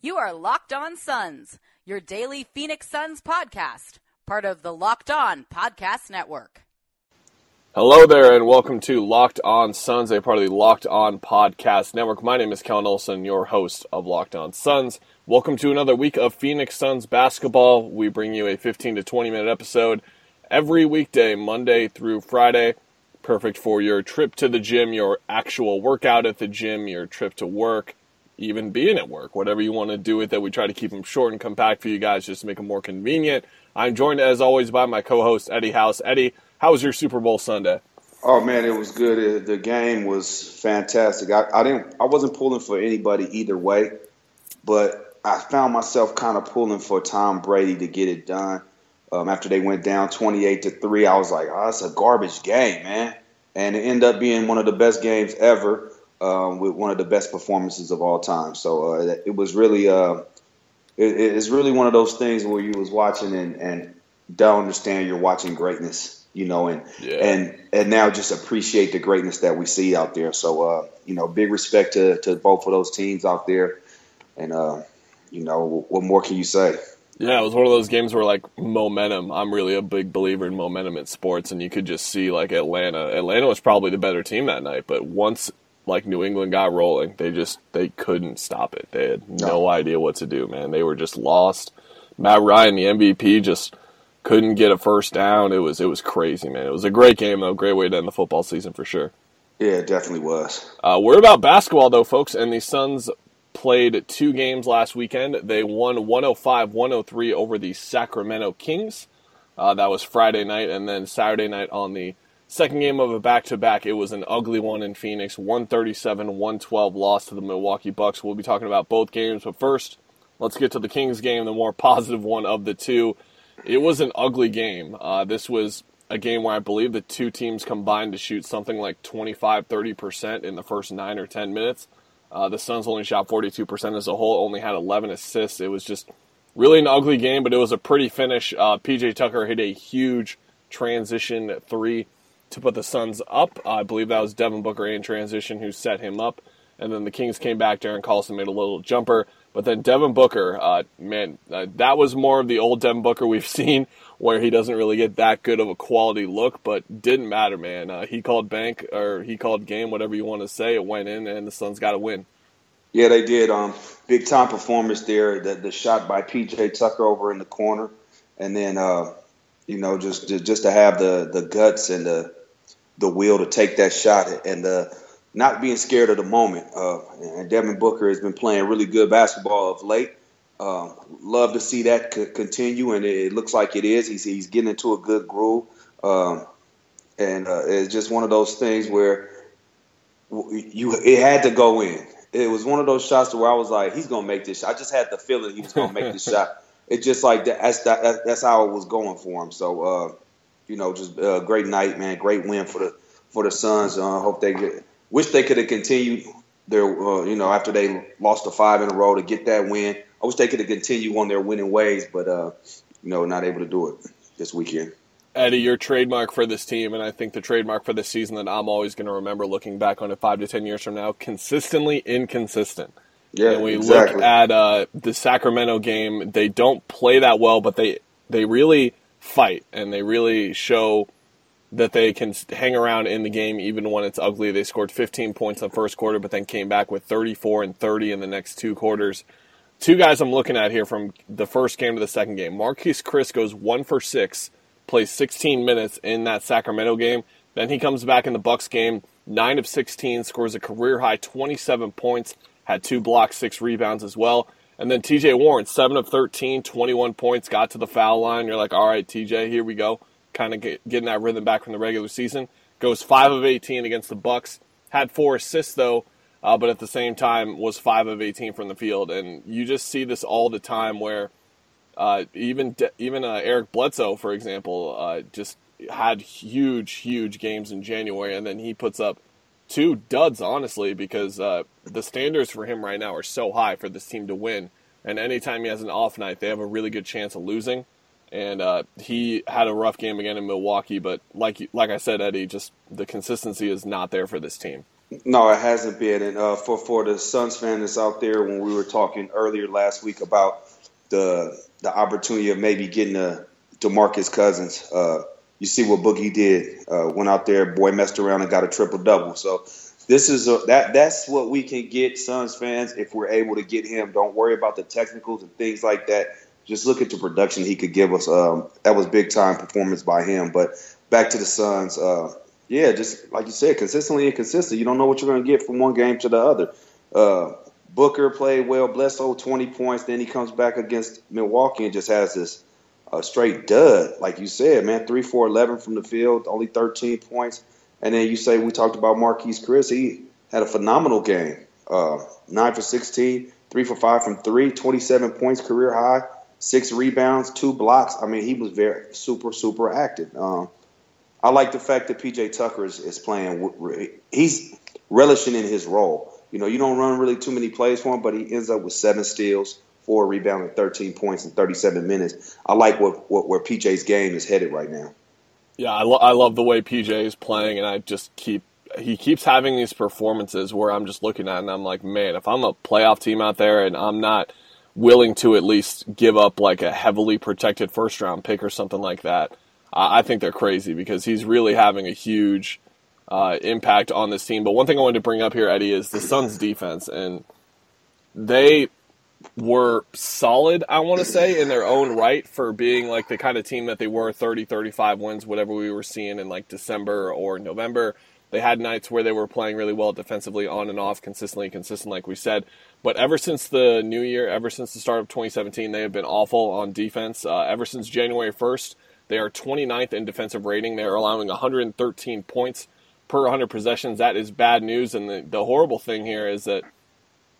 You are Locked On Suns, your daily Phoenix Suns podcast, part of the Locked On Podcast Network. Hello there, and welcome to Locked On Suns, a part of the Locked On Podcast Network. My name is Kellan Olson, your host of Locked On Suns. Welcome to another week of Phoenix Suns basketball. We bring you a 15 to 20 minute episode every weekday, Monday through Friday. Perfect for your trip to the gym, your actual workout at the gym, your trip to work, even being at work, whatever you want to do with it. We try to keep them short and compact for you guys just to make them more convenient. I'm joined as always by my co-host Eddie House. Eddie, how was your Super Bowl Sunday? Oh man, it was good. The game was fantastic. I, I didn't, I wasn't pulling for anybody either way, but I found myself kind of pulling for Tom Brady to get it done. Um, after they went down 28 to three, I was like, oh, it's a garbage game, man. And it ended up being one of the best games ever um, with one of the best performances of all time. So uh, it was really, uh, it, it's really one of those things where you was watching and, and don't understand you're watching greatness, you know, and yeah. and and now just appreciate the greatness that we see out there. So uh, you know, big respect to to both of those teams out there, and uh, you know, what more can you say? Yeah, it was one of those games where like momentum. I'm really a big believer in momentum in sports, and you could just see like Atlanta. Atlanta was probably the better team that night, but once like New England got rolling, they just they couldn't stop it. They had no, no idea what to do, man. They were just lost. Matt Ryan, the MVP, just couldn't get a first down. It was it was crazy, man. It was a great game though. Great way to end the football season for sure. Yeah, it definitely was. Uh, we're about basketball though, folks, and the Suns played two games last weekend. They won 105-103 over the Sacramento Kings. Uh, that was Friday night, and then Saturday night on the Second game of a back to back, it was an ugly one in Phoenix. 137 112 loss to the Milwaukee Bucks. We'll be talking about both games, but first, let's get to the Kings game, the more positive one of the two. It was an ugly game. Uh, this was a game where I believe the two teams combined to shoot something like 25 30% in the first nine or 10 minutes. Uh, the Suns only shot 42% as a whole, only had 11 assists. It was just really an ugly game, but it was a pretty finish. Uh, PJ Tucker hit a huge transition three to put the Suns up. I believe that was Devin Booker in transition who set him up. And then the Kings came back. Darren Collison made a little jumper. But then Devin Booker, uh, man, uh, that was more of the old Devin Booker we've seen, where he doesn't really get that good of a quality look. But didn't matter, man. Uh, he called bank or he called game, whatever you want to say. It went in, and the Suns got a win. Yeah, they did. Um, big time performance there. The, the shot by PJ Tucker over in the corner, and then uh, you know just just to have the the guts and the the will to take that shot and uh, not being scared of the moment. Uh, and Devin Booker has been playing really good basketball of late. Uh, love to see that c- continue, and it, looks like it is. He's, he's getting into a good groove. Um, and uh, it's just one of those things where you it had to go in. It was one of those shots to where I was like, he's gonna make this. Shot. I just had the feeling he was gonna make this shot. It's just like that, that's that, that's how it was going for him. So uh, you know, just a great night, man. Great win for the for the Suns. Uh, hope they get. Wish they could have continued their, uh, you know, after they lost the five in a row to get that win. I wish they could have continued on their winning ways, but uh, you know, not able to do it this weekend. Eddie, your trademark for this team, and I think the trademark for this season that I'm always going to remember looking back on it five to ten years from now, consistently inconsistent. Yeah, and we exactly. look at uh, the Sacramento game; they don't play that well, but they they really fight and they really show that they can hang around in the game even when it's ugly. They scored 15 points in the first quarter, but then came back with 34 and 30 in the next two quarters. Two guys I'm looking at here from the first game to the second game. Marquese Chriss goes one for six, plays 16 minutes in that Sacramento game. Then he comes back in the Bucks game, nine of 16, scores a career high 27 points, had two blocks, six rebounds as well. And then TJ Warren, 7 of 13, 21 points, got to the foul line. You're like, all right, TJ, here we go. Kind of get, getting that rhythm back from the regular season. Goes 5 of 18 against the Bucks. Had four assists, though, uh, but at the same time was 5 of 18 from the field. And you just see this all the time where uh, even even uh, Eric Bledsoe, for example, uh, just had huge, huge games in January, and then he puts up two duds, honestly, because uh, the standards for him right now are so high for this team to win. And anytime he has an off night, they have a really good chance of losing. And uh, he had a rough game again in Milwaukee, but like like I said, Eddie, just the consistency is not there for this team. No, it hasn't been. And uh, for for the Suns fan that's out there, when we were talking earlier last week about the the opportunity of maybe getting a Demarcus Cousins, uh, you see what Boogie did. Uh, went out there, boy, messed around and got a triple double. So this is a, that that's what we can get Suns fans if we're able to get him. Don't worry about the technicals and things like that. Just look at the production he could give us. Um, that was big time performance by him. But back to the Suns. Uh, yeah, just like you said, consistently inconsistent. You don't know what you're going to get from one game to the other. Uh, Booker played well, Bledsoe 20 points. Then he comes back against Milwaukee and just has this uh, straight dud. Like you said, man, 3 4 11 from the field, only 13 points. And then you say we talked about Marquese Chriss. He had a phenomenal game. Uh, 9 for 16, 3 for 5 from 3, 27 points, career high, 6 rebounds, 2 blocks. I mean, he was very super, super active. Um, I like the fact that PJ Tucker is, is playing. He's relishing in his role. You know, you don't run really too many plays for him, but he ends up with seven steals, four rebounds, and 13 points in 37 minutes. I like what, what where PJ's game is headed right now. Yeah, I, lo- I love the way PJ is playing, and I just keep he keeps having these performances where I'm just looking at and I'm like, man, if I'm a playoff team out there and I'm not willing to at least give up like a heavily protected first round pick or something like that I think they're crazy because he's really having a huge uh, impact on this team. But one thing I wanted to bring up here, Eddie, is the Suns' defense, and they were solid, I want to say, in their own right for being like the kind of team that they were 30, 35 wins, whatever we were seeing in like December or November. They had nights where they were playing really well defensively, on and off, consistently, consistent, like we said. But ever since the new year, ever since the start of 2017, they have been awful on defense. Uh, ever since January 1st, they are 29th in defensive rating. They are allowing 113 points per 100 possessions. That is bad news. And the, the horrible thing here is that,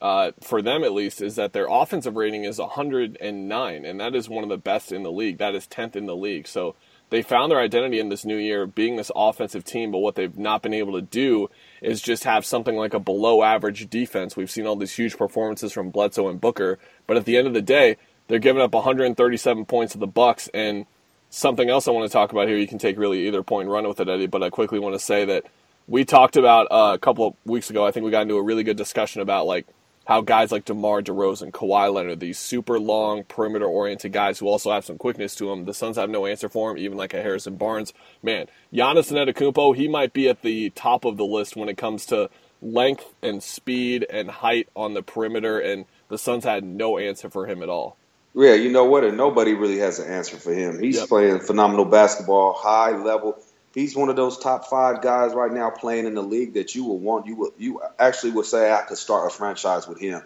uh, for them at least, is that their offensive rating is 109, and that is one of the best in the league. That is 10th in the league. So they found their identity in this new year being this offensive team, but what they've not been able to do is just have something like a below average defense. We've seen all these huge performances from Bledsoe and Booker, but at the end of the day, they're giving up 137 points to the Bucks and something else I want to talk about here. You can take really either point and run with it, Eddie. But I quickly want to say that we talked about uh, a couple of weeks ago. I think we got into a really good discussion about like how guys like DeMar DeRozan, Kawhi Leonard, these super long perimeter oriented guys who also have some quickness to them. The Suns have no answer for him, even like a Harrison Barnes. Man, Giannis Antetokounmpo, he might be at the top of the list when it comes to length and speed and height on the perimeter, and the Suns had no answer for him at all. Yeah, you know what? And nobody really has an answer for him. He's yep. playing phenomenal basketball, high level. He's one of those top five guys right now playing in the league that you will want. You will, you actually would say I could start a franchise with him.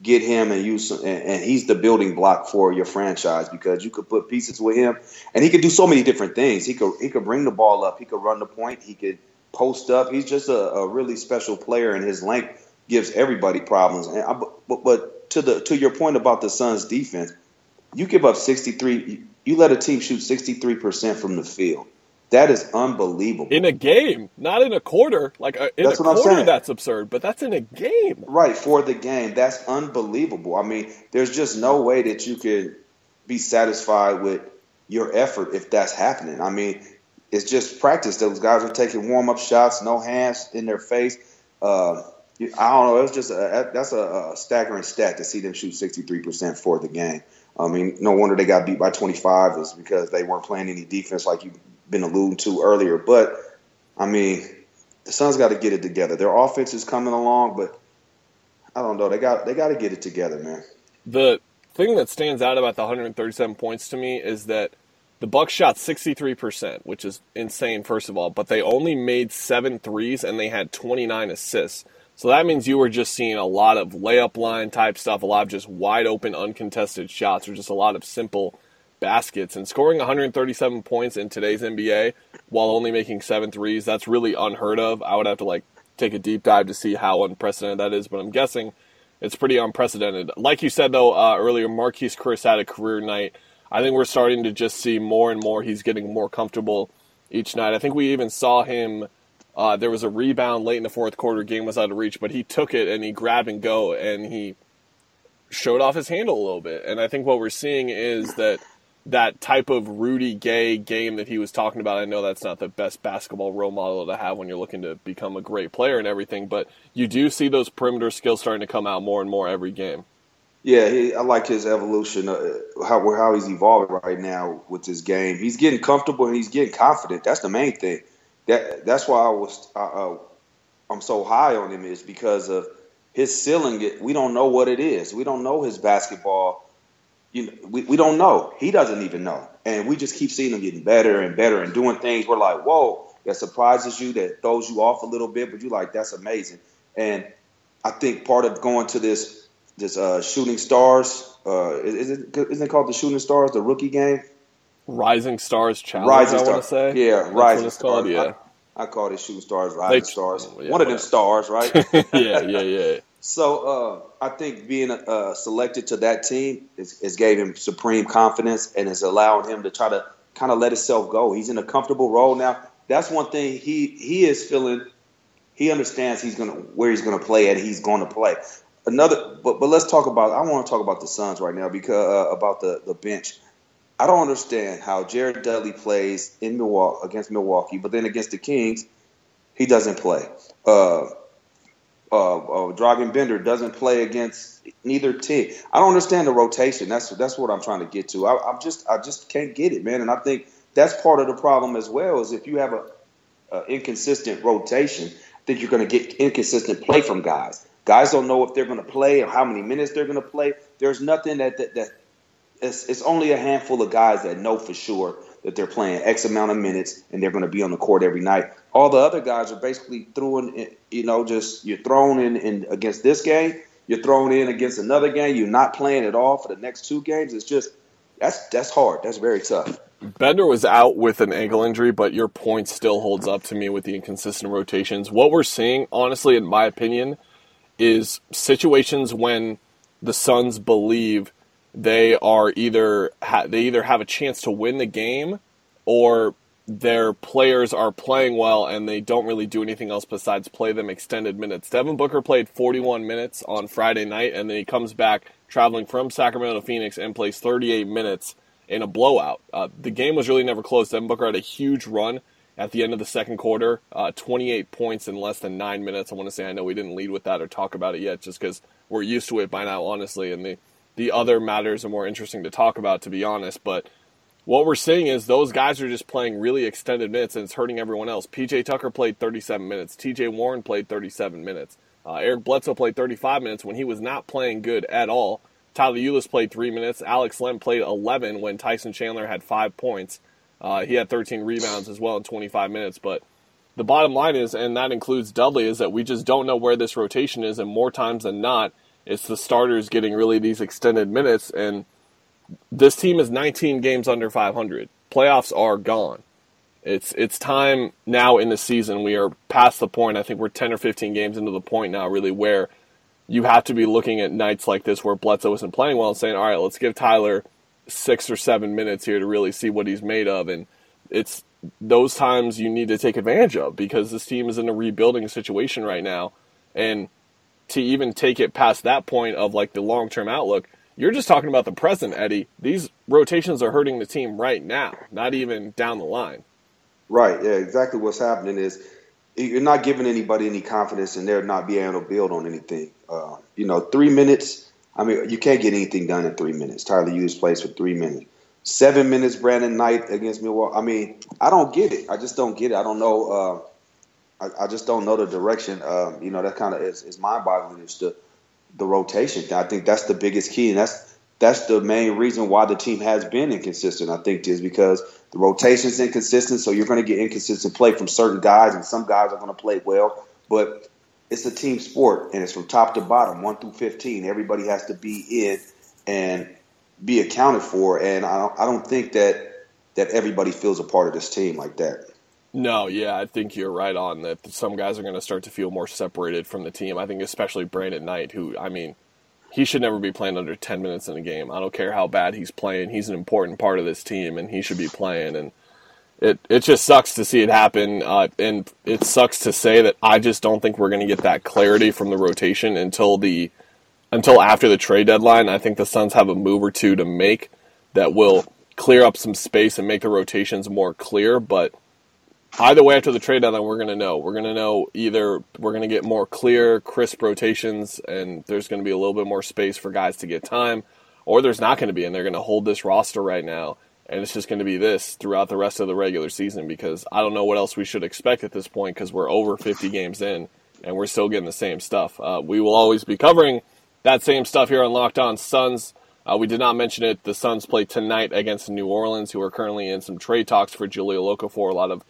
Get him and use, and, and he's the building block for your franchise because you could put pieces with him, and he could do so many different things. He could he could bring the ball up. He could run the point. He could post up. He's just a, a really special player, and his length gives everybody problems. And I, but, but to the to your point about the Suns' defense, you give up 63 you let a team shoot 63% from the field that is unbelievable. In a game not in a quarter. Like a, uh, in that's a quarter that's absurd but that's in a game. Right for the game that's unbelievable. I mean there's just no way that you could be satisfied with your effort if that's happening. I mean it's just practice. Those guys are taking warm-up shots no hands in their face. Uh, I don't know. It was just a, that's a, a staggering stat to see them shoot 63% for the game. I mean, no wonder they got beat by 25 is because they weren't playing any defense like you've been alluding to earlier. But I mean, the Suns got to get it together. Their offense is coming along, but I don't know. They got they got to get it together, man. The thing that stands out about the 137 points to me is that the Bucks shot 63%, which is insane first of all, but they only made 7 threes and they had 29 assists. So that means you were just seeing a lot of layup line type stuff, a lot of just wide open, uncontested shots, or just a lot of simple baskets. And scoring 137 points in today's NBA while only making seven threes, that's really unheard of. I would have to like take a deep dive to see how unprecedented that is, but I'm guessing it's pretty unprecedented. Like you said though uh, earlier, Marquese Chriss had a career night. I think we're starting to just see more and more. He's getting more comfortable each night. I think we even saw him uh, there was a rebound late in the fourth quarter. Game was out of reach, but he took it and he grabbed and go and he showed off his handle a little bit. And I think what we're seeing is that that type of Rudy Gay game that he was talking about. I know that's not the best basketball role model to have when you're looking to become a great player and everything, but you do see those perimeter skills starting to come out more and more every game. Yeah, he, I like his evolution, uh, how how he's evolving right now with his game. He's getting comfortable and he's getting confident. That's the main thing. That that's why I was uh, I'm so high on him is because of his ceiling. We don't know what it is. We don't know his basketball you know, we, we don't know. He doesn't even know. And we just keep seeing him getting better and better and doing things. We're like, whoa, that surprises you, that throws you off a little bit, but you're like, that's amazing. And I think part of going to this this uh, shooting stars uh, is it isn't it called the shooting stars, the rookie game? Rising Stars Challenge. Rising I want to say, yeah, That's Rising it's Stars. Called, yeah, I, I, call it shooting stars, Rising they, Stars. Yeah, One of them stars, right? yeah, yeah, yeah. So uh, I think being uh, selected to that team is, is gave him supreme confidence and is allowing him to try to kind of let himself go. He's in a comfortable role now. That's one thing he he is feeling. He understands he's gonna where he's gonna play and he's going to play. Another, but but let's talk about. I want to talk about the Suns right now because uh, about the the bench. I don't understand how Jared Dudley plays in Milwaukee against Milwaukee, but then against the Kings, he doesn't play. Uh, uh, Dragan Bender doesn't play against neither team. I don't understand the rotation. That's that's what I'm trying to get to. I, am just I just can't get it, man. And I think that's part of the problem as well. Is if you have a, a inconsistent rotation, I think you're going to get inconsistent play from guys. Guys don't know if they're going to play or how many minutes they're going to play. There's nothing that that, that it's, it's only a handful of guys that know for sure that they're playing X amount of minutes and they're going to be on the court every night. All the other guys are basically throwing, you know, just you're thrown in, in against this game, you're thrown in against another game, you're not playing at all for the next two games. It's just that's that's hard. That's very tough. Bender was out with an ankle injury, but your point still holds up to me with the inconsistent rotations. What we're seeing, honestly, in my opinion, is situations when the Suns believe they are either ha- they either have a chance to win the game or their players are playing well and they don't really do anything else besides play them extended minutes. Devin Booker played 41 minutes on Friday night and then he comes back traveling from Sacramento to Phoenix and plays 38 minutes in a blowout. Uh, the game was really never close. Devin Booker had a huge run at the end of the second quarter, uh, 28 points in less than nine minutes. I want to say I know we didn't lead with that or talk about it yet just because we're used to it by now, honestly, and the the other matters are more interesting to talk about, to be honest. But what we're seeing is those guys are just playing really extended minutes, and it's hurting everyone else. PJ Tucker played 37 minutes. TJ Warren played 37 minutes. Uh, Eric Bledsoe played 35 minutes when he was not playing good at all. Tyler Ulis played three minutes. Alex Len played 11 when Tyson Chandler had five points. Uh, he had 13 rebounds as well in 25 minutes. But the bottom line is, and that includes Dudley, is that we just don't know where this rotation is, and more times than not, it's the starters getting really these extended minutes, and this team is 19 games under 500. Playoffs are gone. It's it's time now in the season. We are past the point. I think we're 10 or 15 games into the point now, really, where you have to be looking at nights like this where Bledsoe isn't playing well and saying, all right, let's give Tyler six or seven minutes here to really see what he's made of. And it's those times you need to take advantage of because this team is in a rebuilding situation right now. And to even take it past that point of like the long term outlook, you're just talking about the present, Eddie. These rotations are hurting the team right now, not even down the line. Right. Yeah. Exactly. What's happening is you're not giving anybody any confidence, and they're not being able to build on anything. Uh, you know, three minutes. I mean, you can't get anything done in three minutes. Tyler Ulis plays for three minutes. Seven minutes, Brandon Knight against Milwaukee. I mean, I don't get it. I just don't get it. I don't know. Uh, I, I just don't know the direction. Um, you know, that kind of is, is mind boggling. Is the the rotation. I think that's the biggest key, and that's that's the main reason why the team has been inconsistent. I think is because the rotation is inconsistent. So you're going to get inconsistent play from certain guys, and some guys are going to play well, but it's a team sport, and it's from top to bottom, one through fifteen. Everybody has to be in and be accounted for, and I don't, I don't think that that everybody feels a part of this team like that. No, yeah, I think you're right on that. Some guys are going to start to feel more separated from the team. I think especially Brandon Knight, who I mean, he should never be playing under 10 minutes in a game. I don't care how bad he's playing. He's an important part of this team, and he should be playing. And it it just sucks to see it happen, uh, and it sucks to say that I just don't think we're going to get that clarity from the rotation until the until after the trade deadline. I think the Suns have a move or two to make that will clear up some space and make the rotations more clear. But either way, after the trade deadline, we're going to know. We're going to know either we're going to get more clear, crisp rotations, and there's going to be a little bit more space for guys to get time, or there's not going to be, and they're going to hold this roster right now. And it's just going to be this throughout the rest of the regular season because I don't know what else we should expect at this point because we're over 50 games in and we're still getting the same stuff. Uh, we will always be covering that same stuff here on Locked On Suns. Uh, we did not mention it. The Suns play tonight against New Orleans, who are currently in some trade talks for Jahlil Okafor. A lot of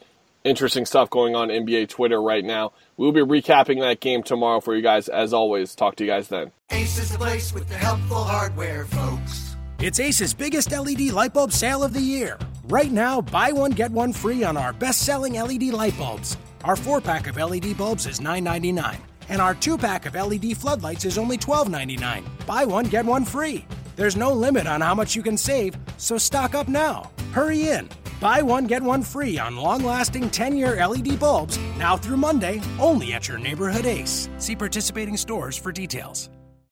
interesting stuff going on NBA Twitter right now. We'll be recapping that game tomorrow for you guys. As always, talk to you guys then. Ace is the place with the helpful hardware, folks. It's Ace's biggest LED light bulb sale of the year. Right now, buy one, get one free on our best selling LED light bulbs. Our four pack of LED bulbs is $9.99, and our two pack of LED floodlights is only $12.99. Buy one, get one free. There's no limit on how much you can save, so stock up now. Hurry in. Buy one, get one free on long lasting 10 year LED bulbs now through Monday, only at your neighborhood Ace. See participating stores for details.